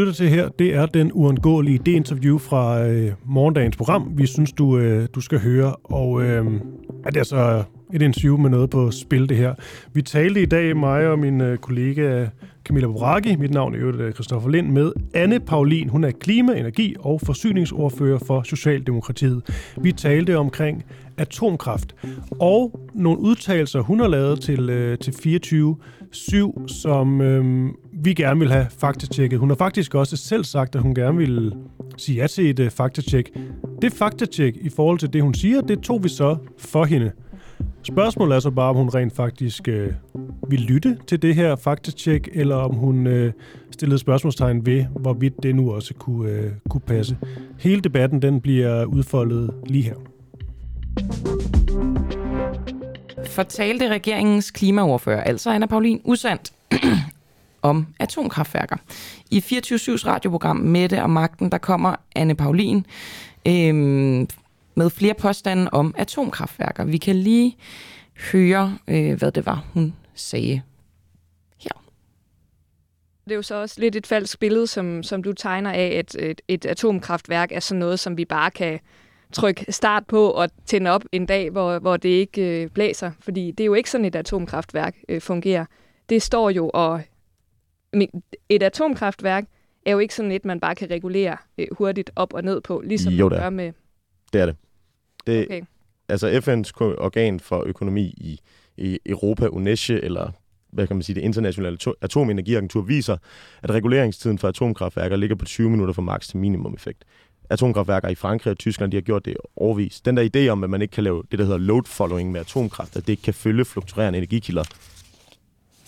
lytter til her, det er den uundgåelige D-interview fra øh, morgendagens program, vi synes, du, øh, du skal høre. Og øh, er det er altså et interview med noget på spil, det her. Vi talte i dag, mig og min øh, kollega Camilla Boraki, mit navn er øvrigt øh, Christoffer Lind, med Anne Paulin. Hun er klima-, energi- og forsyningsordfører for Socialdemokratiet. Vi talte omkring atomkraft og nogle udtalelser, hun har lavet til, øh, til 24-7, som øh, vi gerne vil have faktatjekket. Hun har faktisk også selv sagt, at hun gerne vil sige ja til et uh, faktatjek. Det faktatjek i forhold til det, hun siger, det tog vi så for hende. Spørgsmålet er så bare, om hun rent faktisk øh, vil lytte til det her faktatjek, eller om hun øh, stillede spørgsmålstegn ved, hvorvidt det nu også kunne, øh, kunne passe. Hele debatten den bliver udfoldet lige her. Fortalte regeringens klimaordfører, altså Anna Paulin, usandt om atomkraftværker. I 24-7's radioprogram Mette og Magten, der kommer Anne Paulin øhm, med flere påstande om atomkraftværker. Vi kan lige høre, øh, hvad det var, hun sagde her. Det er jo så også lidt et falsk billede, som, som du tegner af, at et, et atomkraftværk er sådan noget, som vi bare kan trykke start på og tænde op en dag, hvor, hvor det ikke øh, blæser. Fordi det er jo ikke sådan, et atomkraftværk øh, fungerer. Det står jo og... Et atomkraftværk er jo ikke sådan et, man bare kan regulere øh, hurtigt op og ned på, ligesom jo, man gør med... Det er det. Det, okay. Altså FN's organ for økonomi i, i Europa, UNESCO, eller hvad kan man sige, det internationale atomenergiagentur viser, at reguleringstiden for atomkraftværker ligger på 20 minutter fra maks til minimum effekt. Atomkraftværker i Frankrig og Tyskland, de har gjort det overvis. Den der idé om, at man ikke kan lave det, der hedder load following med atomkraft, at det ikke kan følge fluktuerende energikilder,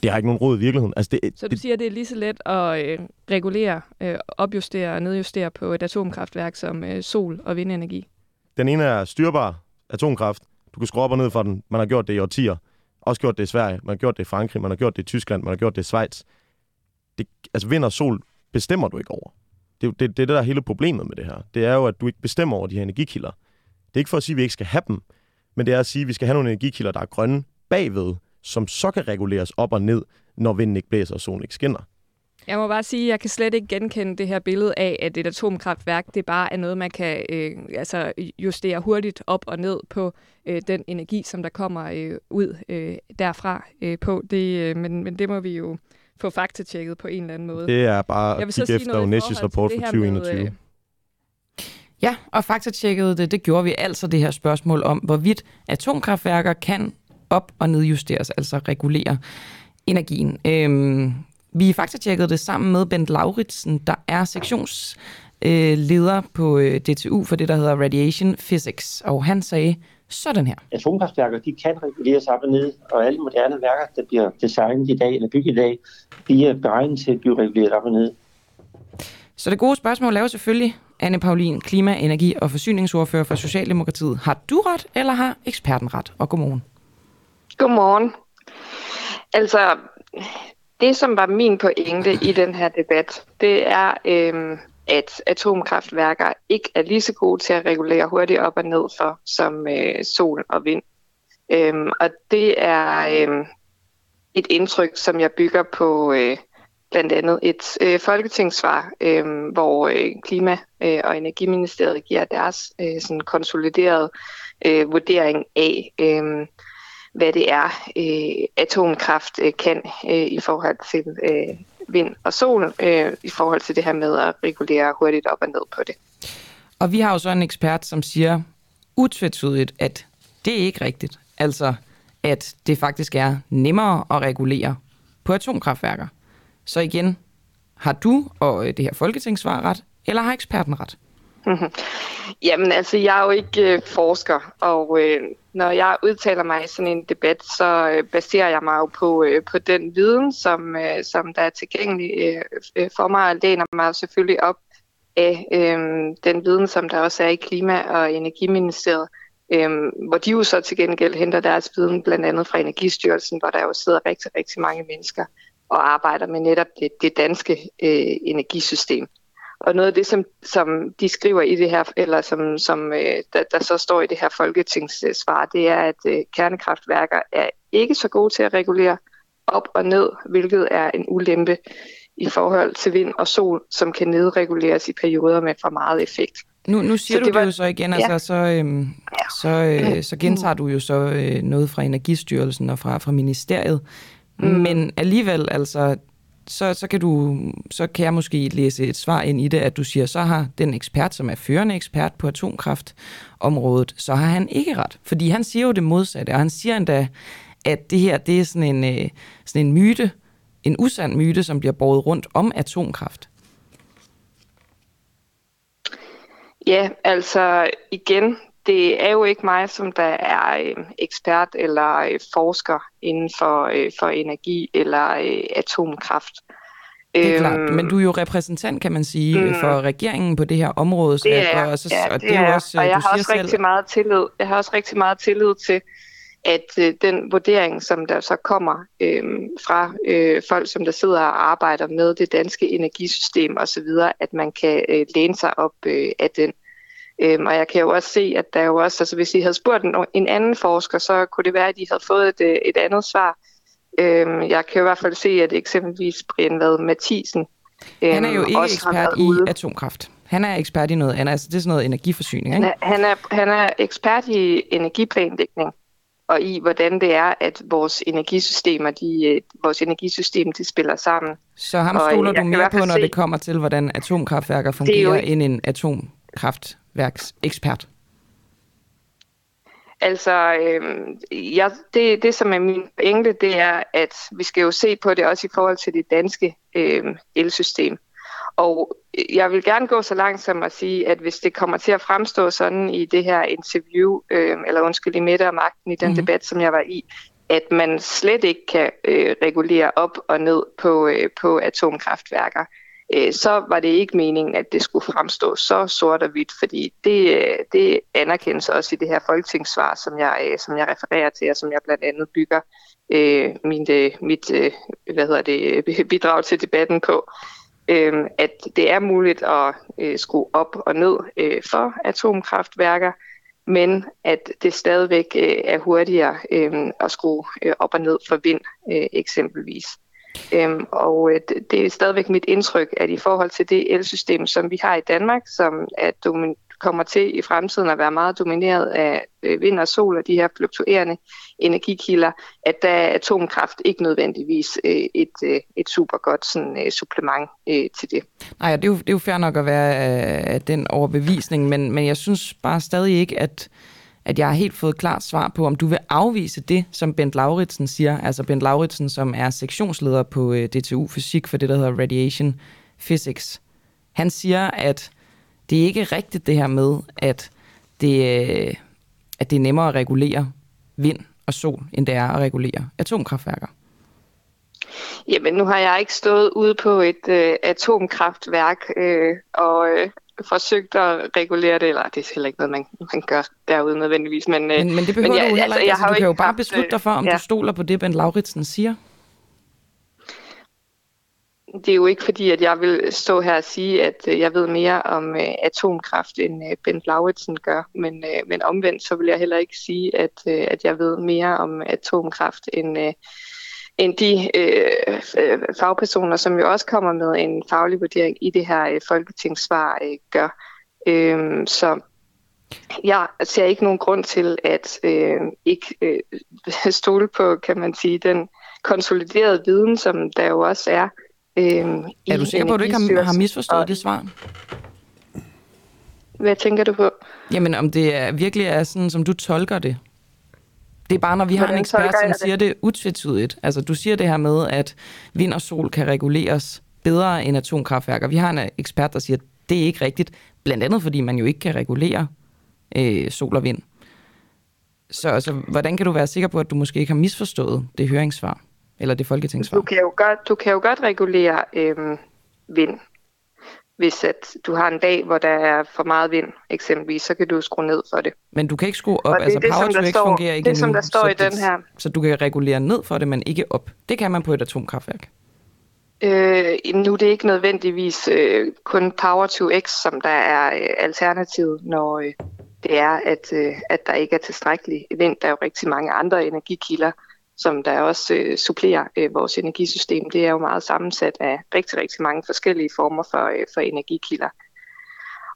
det har ikke nogen råd i virkeligheden. Altså det, så du det, siger, at det er lige så let at øh, regulere, øh, opjustere og nedjustere på et atomkraftværk som øh, sol- og vindenergi? Den ene er styrbar atomkraft. Du kan skrue op og ned for den. Man har gjort det i årtier. Også gjort det i Sverige. Man har gjort det i Frankrig. Man har gjort det i Tyskland. Man har gjort det i Schweiz. Det, altså vind og sol bestemmer du ikke over. Det, det, det er det, der er hele problemet med det her. Det er jo, at du ikke bestemmer over de her energikilder. Det er ikke for at sige, at vi ikke skal have dem, men det er at sige, at vi skal have nogle energikilder, der er grønne bagved, som så kan reguleres op og ned, når vinden ikke blæser og solen ikke skinner. Jeg må bare sige, at jeg kan slet ikke genkende det her billede af, at et atomkraftværk, det bare er noget, man kan øh, altså justere hurtigt op og ned på øh, den energi, som der kommer øh, ud øh, derfra øh, på. Det, øh, men, men det må vi jo få faktatjekket på en eller anden måde. Det er bare at kigge efter UNESCO's rapport for 2021. Med, øh, Ja, og faktatjekket det, det gjorde vi altså det her spørgsmål om, hvorvidt atomkraftværker kan op- og nedjusteres, altså regulere energien. Øhm, vi faktatjekkede det sammen med Bent Lauritsen, der er sektionsleder øh, på øh, DTU for det, der hedder Radiation Physics. Og han sagde sådan her. Atomkraftværker, de kan reguleres op og ned, og alle moderne værker, der bliver designet i dag eller bygget i dag, de er beregnet til at blive reguleret op og ned. Så det gode spørgsmål er jo selvfølgelig, Anne Paulin, klima-, energi- og forsyningsordfører for Socialdemokratiet. Har du ret, eller har eksperten ret? Og godmorgen. Godmorgen. Altså, det, som var min pointe i den her debat, det er, øhm, at atomkraftværker ikke er lige så gode til at regulere hurtigt op og ned for som øh, sol og vind. Øhm, og det er øhm, et indtryk, som jeg bygger på øh, blandt andet et øh, folketingssvar, øh, hvor øh, Klima- øh, og Energiministeriet giver deres øh, sådan konsoliderede øh, vurdering af, øh, hvad det er, øh, atomkraft øh, kan øh, i forhold til øh, vind og sol, øh, i forhold til det her med at regulere hurtigt op og ned på det. Og vi har jo så en ekspert, som siger utvetydigt, at det er ikke rigtigt. Altså, at det faktisk er nemmere at regulere på atomkraftværker. Så igen, har du og øh, det her folketingssvar ret, eller har eksperten ret? Jamen altså, jeg er jo ikke øh, forsker, og øh, når jeg udtaler mig i sådan en debat, så øh, baserer jeg mig jo på, øh, på den viden, som, øh, som der er tilgængelig øh, øh for mig, og læner mig selvfølgelig op af øh, den viden, som der også er i Klima- og Energiministeriet, øh, hvor de jo så til gengæld henter deres viden blandt andet fra Energistyrelsen, hvor der jo sidder rigtig, rigtig mange mennesker og arbejder med netop det, det danske øh, energisystem. Og noget af det, som, som de skriver i det her, eller som, som øh, der, der så står i det her folketingssvar, det er, at øh, kernekraftværker er ikke så gode til at regulere op og ned, hvilket er en ulempe i forhold til vind og sol, som kan nedreguleres i perioder med for meget effekt. Nu, nu siger så du det, var, det jo så igen, ja. altså, så, øhm, ja. så, øh, så gentager du jo så øh, noget fra Energistyrelsen og fra, fra ministeriet. Mm. Men alligevel, altså, så, så, kan du, så kan jeg måske læse et svar ind i det, at du siger, så har den ekspert, som er førende ekspert på atomkraftområdet, så har han ikke ret. Fordi han siger jo det modsatte, og han siger endda, at det her det er sådan en, øh, sådan en myte, en usand myte, som bliver båret rundt om atomkraft. Ja, altså igen, det er jo ikke mig, som der er øh, ekspert eller øh, forsker inden for, øh, for energi eller øh, atomkraft. Det er klart, øhm, men du er jo repræsentant, kan man sige, mm, for regeringen på det her område. Så det er, og, så, ja, og det er, også, og jeg har også rigtig selv... meget tillid. Jeg har også rigtig meget tillid til, at øh, den vurdering, som der så kommer øh, fra øh, folk, som der sidder og arbejder med det danske energisystem osv., at man kan øh, læne sig op øh, af den. Øhm, og jeg kan jo også se, at der jo også, altså hvis I havde spurgt en, en anden forsker, så kunne det være, at de havde fået et, øh, et andet svar. Øhm, jeg kan i hvert fald se, at eksempelvis Brian Vad Mathisen... Øhm, han er jo ikke ekspert i ude. atomkraft. Han er ekspert i noget andet, altså det er sådan noget energiforsyning, ikke? Han er, han er ekspert i energiplanlægning og i, hvordan det er, at vores energisystemer, de, øh, vores energisystem, de spiller sammen. Så ham stoler og, du mere på, når se, det kommer til, hvordan atomkraftværker fungerer, ikke, end en atomkraft ekspert? Altså, øh, ja, det, det som er min pointe, det er, at vi skal jo se på det også i forhold til det danske øh, elsystem. Og jeg vil gerne gå så langt som at sige, at hvis det kommer til at fremstå sådan i det her interview, øh, eller undskyld, i midte af magten i den mm. debat, som jeg var i, at man slet ikke kan øh, regulere op og ned på, øh, på atomkraftværker, øh, så var det ikke meningen, at det skulle fremstå så sort og hvidt, fordi det, øh, det anerkendes også i det her folketingssvar, som jeg, øh, som jeg refererer til, og som jeg blandt andet bygger øh, min, øh, mit øh, hvad hedder det, øh, bidrag til debatten på, øh, at det er muligt at øh, skrue op og ned øh, for atomkraftværker, men at det stadigvæk øh, er hurtigere øh, at skrue øh, op og ned for vind øh, eksempelvis. Øhm, og øh, det er stadigvæk mit indtryk, at i forhold til det elsystem, som vi har i Danmark, som at kommer til i fremtiden at være meget domineret af øh, vind og sol og de her fluktuerende energikilder, at der er atomkraft ikke nødvendigvis øh, et, øh, et super godt sådan, øh, supplement øh, til det. Nej, det er, jo, det er jo fair nok at være af den overbevisning, men, men jeg synes bare stadig ikke, at at jeg har helt fået klart svar på, om du vil afvise det, som Bent Lauritsen siger. Altså Bent Lauritsen, som er sektionsleder på øh, DTU Fysik for det, der hedder Radiation Physics. Han siger, at det ikke er rigtigt det her med, at det, øh, at det er nemmere at regulere vind og sol, end det er at regulere atomkraftværker. Jamen, nu har jeg ikke stået ude på et øh, atomkraftværk øh, og, øh, forsøgt at regulere det, eller det er heller ikke noget, man, man gør derude nødvendigvis. Men, øh, men, men det behøver men, ja, du heller altså, ikke. Altså, du kan jo bare beslutte dig for, om ja. du stoler på det, Ben Lauritsen siger. Det er jo ikke fordi, at jeg vil stå her og sige, at øh, jeg ved mere om uh, atomkraft, end uh, Ben Lauritsen gør. Men, uh, men omvendt, så vil jeg heller ikke sige, at, uh, at jeg ved mere om atomkraft, end, uh, end de øh, fagpersoner, som jo også kommer med en faglig vurdering i det her øh, folketingssvar, øh, gør. Øh, så jeg ser ikke nogen grund til at øh, ikke øh, stole på, kan man sige, den konsoliderede viden, som der jo også er. Øh, er du sikker på, at du ikke har, har misforstået og, det svar? Hvad tænker du på? Jamen, om det er, virkelig er sådan, som du tolker det. Det er bare, når vi har en ekspert, som siger det utvetydigt. Altså, du siger det her med, at vind og sol kan reguleres bedre end atomkraftværker. Vi har en ekspert, der siger, at det er ikke rigtigt. Blandt andet, fordi man jo ikke kan regulere øh, sol og vind. Så altså, hvordan kan du være sikker på, at du måske ikke har misforstået det høringssvar? Eller det folketingssvar? Du kan jo godt, du kan jo godt regulere øh, vind hvis at du har en dag, hvor der er for meget vind, eksempelvis, så kan du skrue ned for det. Men du kan ikke skrue op, altså det, power to x fungerer ikke Det, som der står i den her. Så du kan regulere ned for det, men ikke op. Det kan man på et atomkraftværk. Øh, nu er det ikke nødvendigvis øh, kun Power to X, som der er øh, alternativet, når øh, det er, at, øh, at der ikke er tilstrækkelig vind. Der er jo rigtig mange andre energikilder, som der også øh, supplerer øh, vores energisystem, det er jo meget sammensat af rigtig, rigtig mange forskellige former for, øh, for energikilder.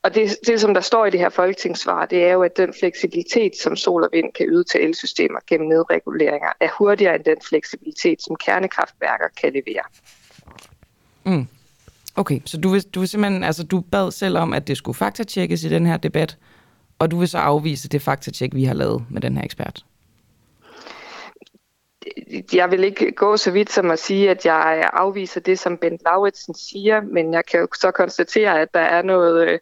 Og det, det, som der står i det her folketingssvar, det er jo, at den fleksibilitet, som sol og vind kan yde til elsystemer gennem nedreguleringer, er hurtigere end den fleksibilitet, som kernekraftværker kan levere. Mm. Okay, så du vil, du vil simpelthen, altså du bad selv om, at det skulle faktatjekkes i den her debat, og du vil så afvise det faktatjek, vi har lavet med den her ekspert? Jeg vil ikke gå så vidt som at sige, at jeg afviser det, som Bent Lauritsen siger, men jeg kan jo så konstatere, at der er noget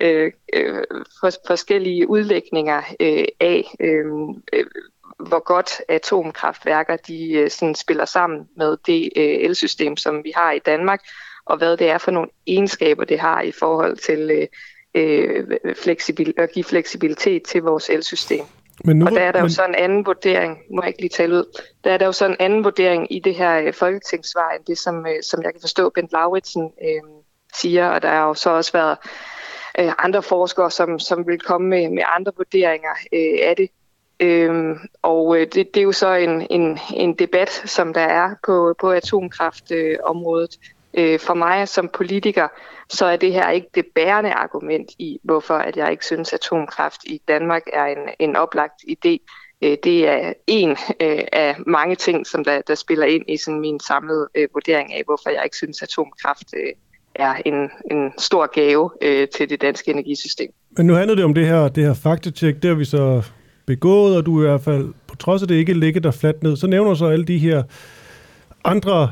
øh, øh, forskellige udlægninger øh, af, øh, øh hvor godt atomkraftværker de øh, sådan spiller sammen med det øh, elsystem, som vi har i Danmark, og hvad det er for nogle egenskaber, det har i forhold til øh, øh fleksibil, at give fleksibilitet til vores elsystem. Men nu, og der er der men... jo så en anden vurdering, må jeg ikke lige tale ud, der er der jo så en anden vurdering i det her øh, folketingssvar, end det som, øh, som jeg kan forstå, Bent Lauritsen øh, siger, og der har jo så også været øh, andre forskere, som, som vil komme med, med andre vurderinger øh, af det. Øhm, og øh, det, det er jo så en, en, en debat, som der er på, på atomkraftområdet. Øh, øh, for mig som politiker, så er det her ikke det bærende argument i, hvorfor at jeg ikke synes, at atomkraft i Danmark er en, en oplagt idé. Øh, det er en øh, af mange ting, som der, der spiller ind i sådan min samlede øh, vurdering af, hvorfor jeg ikke synes, at atomkraft øh, er en, en stor gave øh, til det danske energisystem. Men nu handler det om det her, det her faktatjek, det har vi så begået, og du i hvert fald, på trods af det ikke ligger der fladt ned, så nævner så alle de her andre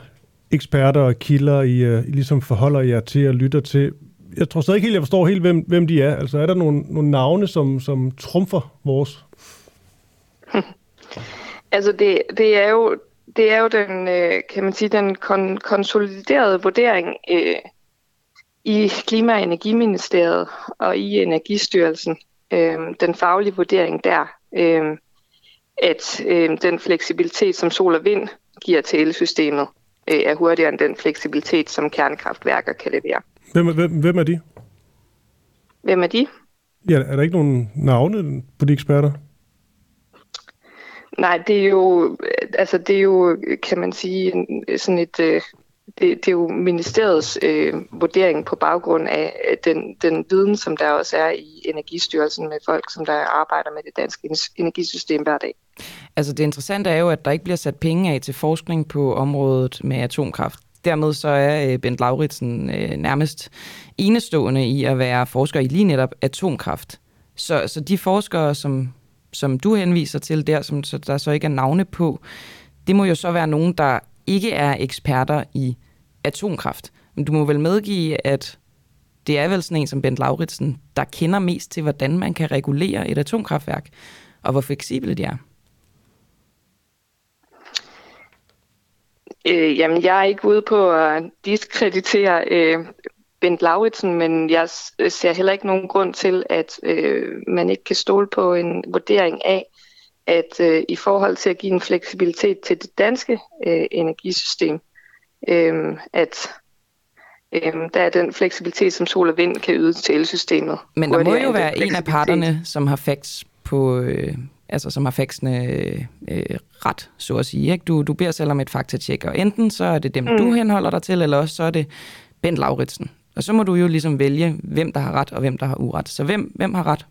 eksperter og kilder, I, uh, I ligesom forholder jer til og lytter til. Jeg tror stadig ikke helt, jeg forstår helt, hvem, hvem de er. Altså er der nogle, nogle navne, som, som trumfer vores? altså det, det er jo det er jo den, øh, kan man sige, den kon- konsoliderede vurdering øh, i Klima- og Energiministeriet og i Energistyrelsen, øh, den faglige vurdering der, øh, at øh, den fleksibilitet, som sol og vind giver til elsystemet, øh, er hurtigere end den fleksibilitet, som kernekraftværker kan levere. Hvem, hvem, hvem er de? Hvem er de? Ja, er der ikke nogen navne på de eksperter? Nej, det er jo, altså det er jo, kan man sige, sådan et, øh, det, det er jo ministeriets øh, vurdering på baggrund af den, den viden, som der også er i Energistyrelsen med folk, som der arbejder med det danske energisystem hver dag. Altså det interessante er jo, at der ikke bliver sat penge af til forskning på området med atomkraft. Dermed så er øh, Bent Lauritsen øh, nærmest enestående i at være forsker i lige netop atomkraft. Så, så de forskere, som, som du henviser til der, som så der så ikke er navne på, det må jo så være nogen, der ikke er eksperter i atomkraft. Men du må vel medgive, at det er vel sådan en som Bent Lauritsen, der kender mest til, hvordan man kan regulere et atomkraftværk, og hvor fleksible de er. Øh, jamen, jeg er ikke ude på at diskreditere øh, Bent Lauritsen, men jeg ser heller ikke nogen grund til, at øh, man ikke kan stole på en vurdering af, at øh, i forhold til at give en fleksibilitet til det danske øh, energisystem, øh, at øh, der er den fleksibilitet, som sol og vind kan yde til elsystemet. Men der må jo være en af parterne, som har facts på, øh, altså som har faxene øh, ret, så at sige. Ikke? Du, du beder selv om et faktatjek, og enten så er det dem, mm. du henholder dig til, eller også så er det Bent Lauritsen. Og så må du jo ligesom vælge, hvem der har ret, og hvem der har uret. Så hvem, hvem har ret?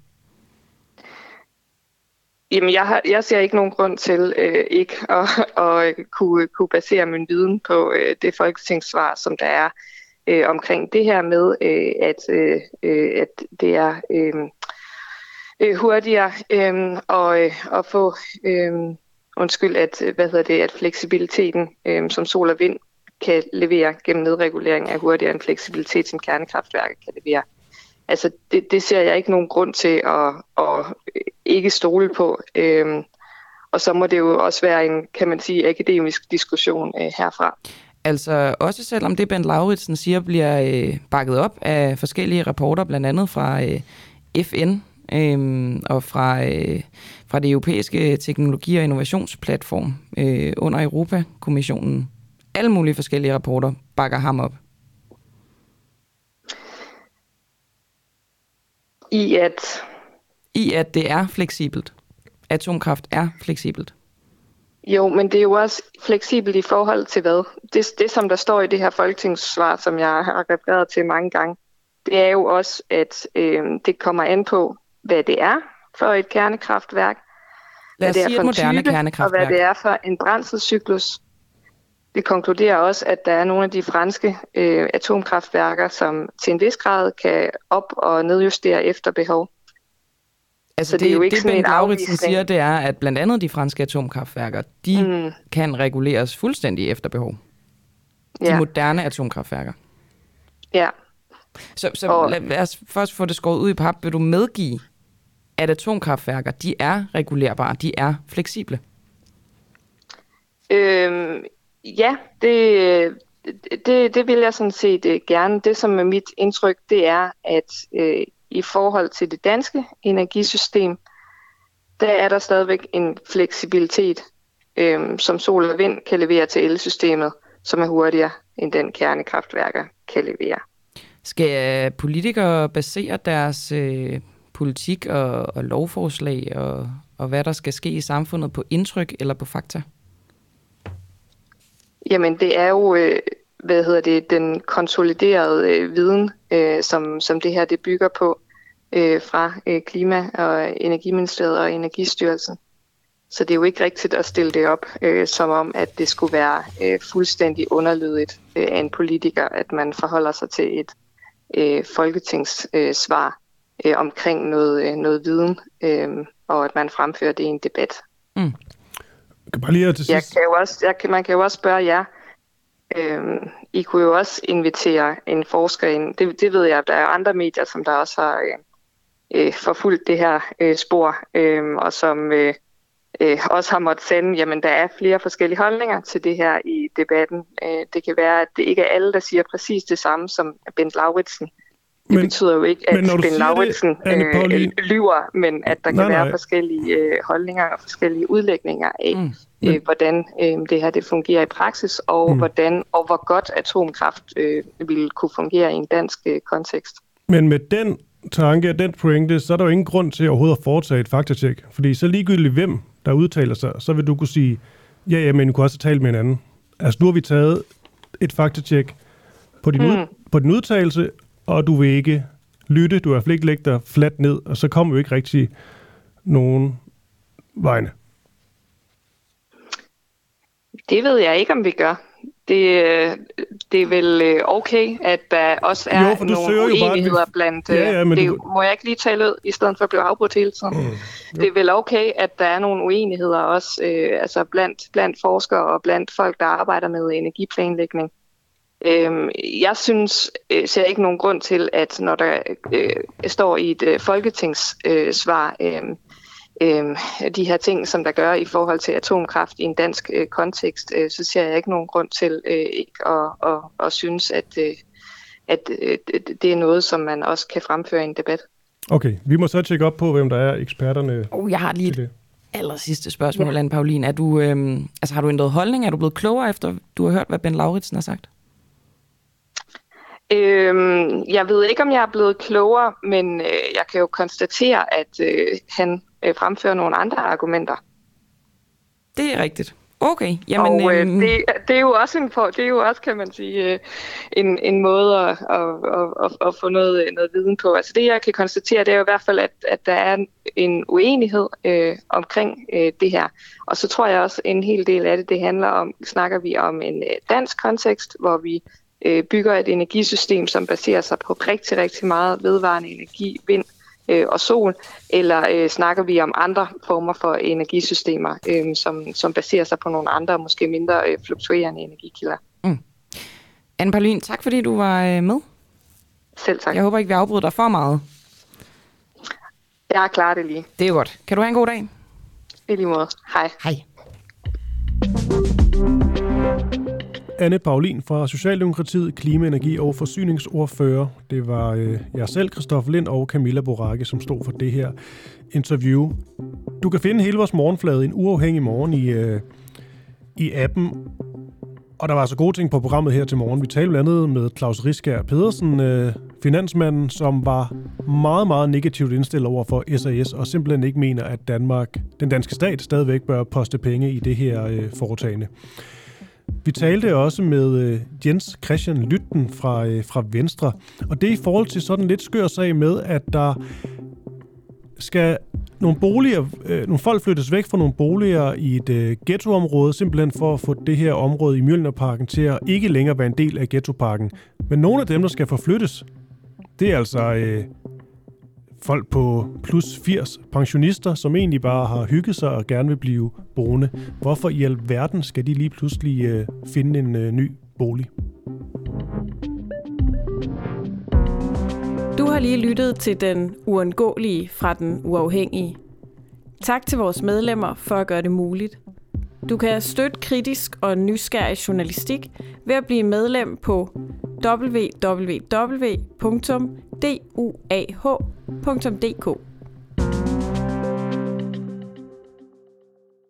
Jamen, jeg, har, jeg ser ikke nogen grund til øh, ikke at, at kunne, kunne basere min viden på øh, det folketingssvar, som der er øh, omkring det her med, øh, at, øh, øh at det er øh, øh, hurtigere øh, og, øh, og få, øh, undskyld, at, øh, hvad hedder det, at fleksibiliteten, øh, som sol og vind kan levere gennem nedregulering, er hurtigere end fleksibilitet, som kernekraftværker kan levere altså det, det ser jeg ikke nogen grund til at, at øh, ikke stole på. Øhm, og så må det jo også være en, kan man sige, akademisk diskussion øh, herfra. Altså også selvom det, Bent Lauritsen siger, bliver øh, bakket op af forskellige rapporter, blandt andet fra øh, FN øh, og fra, øh, fra det europæiske teknologi- og innovationsplatform øh, under Europakommissionen. Alle mulige forskellige rapporter bakker ham op. I at... I at det er fleksibelt. Atomkraft er fleksibelt. Jo, men det er jo også fleksibelt i forhold til hvad? Det, det som der står i det her folketingssvar, som jeg har refereret til mange gange, det er jo også, at øh, det kommer an på, hvad det er for et kernekraftværk, Lad os hvad det er sige for et moderne type, og kernekraftværk. hvad det er for en brændselscyklus. Det konkluderer også, at der er nogle af de franske øh, atomkraftværker, som til en vis grad kan op- og nedjustere efter behov. Altså så det, det er jo ikke det Bent en Lauritsen siger, det er, at blandt andet de franske atomkraftværker, de mm. kan reguleres fuldstændig efter behov. De Ja, moderne atomkraftværker. ja. Så, så Og- lad, lad os først få det skåret ud i pap. Vil du medgive, at atomkraftværker, de er regulerbare, de er fleksible? Øhm, ja, det, det, det vil jeg sådan set øh, gerne. Det, som er mit indtryk, det er, at øh, i forhold til det danske energisystem, der er der stadigvæk en fleksibilitet, øh, som sol og vind kan levere til elsystemet, som er hurtigere end den kernekraftværker kan levere. Skal politikere basere deres øh, politik og, og lovforslag og, og hvad der skal ske i samfundet på indtryk eller på fakta? Jamen, det er jo, øh, hvad hedder det, den konsoliderede øh, viden, øh, som, som det her det bygger på øh, fra øh, Klima- og Energiministeriet og Energistyrelsen. Så det er jo ikke rigtigt at stille det op, øh, som om, at det skulle være øh, fuldstændig underlydigt øh, af en politiker, at man forholder sig til et øh, folketingssvar øh, svar, øh, omkring noget, øh, noget viden, øh, og at man fremfører det i en debat. Jeg kan bare lige til Jeg kan jo også, jeg kan, man kan jo også spørge jer. Øhm, I kunne jo også invitere en forsker ind. Det, det ved jeg, der er andre medier, som der også har øh, øh, forfulgt det her øh, spor, øh, og som øh, øh, også har måttet sende, jamen der er flere forskellige holdninger til det her i debatten. Øh, det kan være, at det ikke er alle, der siger præcis det samme som Bent Lauritsen. Det Men- betyder jo ikke, at men Bent siger det, Lauritsen Anne øh, lyver, men at der kan Nej, være nej. forskellige øh, holdninger og forskellige udlægninger af, Mm. øh, hvordan øh, det her det fungerer i praksis, og Mm. mm. hvordan og hvor godt atomkraft øh, ville kunne fungere i en dansk øh, kontekst. Men med den tanke og den pointe, så er der jo ingen grund til overhovedet at foretage et faktatjek. Fordi så ligegyldigt hvem, der udtaler sig, så vil du kunne sige, ja, ja, men du kunne også have talt med en anden. Altså nu har vi taget et faktatjek på din, mm. ud, på din udtalelse, og du vil ikke lytte, du har hvert ikke lægge dig fladt ned, og så kommer jo ikke rigtig nogen vegne. Det ved jeg ikke, om vi gør. Det, øh, det er vel øh, okay, at der også er Jo, for du søger nogle jo bare, vi- uenigheder blandt... Ja, ja, men det, du- Må jeg ikke lige tale ud, i stedet for at blive afbrudt hele tiden? Mm. Det er vel okay, at der er nogle uenigheder også øh, altså blandt, blandt forskere og blandt folk, der arbejder med energiplanlægning. Øhm, jeg synes, øh, ser ikke nogen grund til, at når der øh, står i et øh, folketingssvar, øh, svar, øh, øh, de her ting, som der gør i forhold til atomkraft i en dansk øh, kontekst, øh, så ser jeg ikke nogen grund til øh, ikke at, at, at synes, at, øh, at øh, det- er noget, som man også kan fremføre i en debat. Okay, vi må så tjekke op på, hvem der er eksperterne Oh, jeg har lige et det. aller sidste spørgsmål, Anne Paulin. Er du, øhm, altså, har du ændret holdning? Er du blevet klogere, efter du har hørt, hvad Ben Lauritsen har sagt? Øhm, jeg ved ikke, om jeg er blevet klogere, men øh, jeg kan jo konstatere, at øh, han øh, fremfører nogle andre argumenter. Det er rigtigt. Okay, jamen... og øh, øhm, det, det er jo også en for, det er jo også kan man sige øh, en, en måde at, at, at, at, at få noget noget viden på. Altså det jeg kan konstatere, det er jo i hvert fald at, at der er en, en uenighed øh, omkring øh, det her. Og så tror jeg også en hel del af det det handler om snakker vi om en øh, dansk kontekst, hvor vi øh, bygger et energisystem som baserer sig på rigtig rigtig meget vedvarende energi, vind øh, og sol, eller øh, snakker vi om andre former for energisystemer, øh, som, som baserer sig på nogle andre, måske mindre øh, fluktuerende energikilder. Anne Paulin, tak fordi du var øh, med. Selv tak. Jeg håber ikke, vi afbryder dig for meget. Jeg klarer det lige. Det er godt. Kan du have en god dag? I lige måde. Hej. Hej. Anne Paulin fra Socialdemokratiet, Klima, Energi og Forsyningsordfører. Det var øh, jeg selv, Christoffer Lind og Camilla Boracke, som stod for det her interview. Du kan finde hele vores morgenflade en uafhængig morgen i, øh, i appen. Og der var altså gode ting på programmet her til morgen. Vi talte blandt andet med Claus Riskær Pedersen, øh, finansmanden, som var meget, meget negativt indstillet over for SAS, og simpelthen ikke mener, at Danmark, den danske stat, stadigvæk bør poste penge i det her øh, foretagende. Vi talte også med øh, Jens Christian Lytten fra, øh, fra Venstre, og det er i forhold til sådan lidt skør sag med, at der skal nogle boliger, øh, nogle folk flyttes væk fra nogle boliger i et øh, ghettoområde, simpelthen for at få det her område i Mjølnerparken til at ikke længere være en del af ghettoparken. Men nogle af dem, der skal forflyttes, det er altså øh, folk på plus 80 pensionister, som egentlig bare har hygget sig og gerne vil blive boende. Hvorfor i alverden skal de lige pludselig øh, finde en øh, ny bolig? Du har lige lyttet til den uundgåelige fra den uafhængige. Tak til vores medlemmer for at gøre det muligt. Du kan støtte kritisk og nysgerrig journalistik ved at blive medlem på www.duah.dk.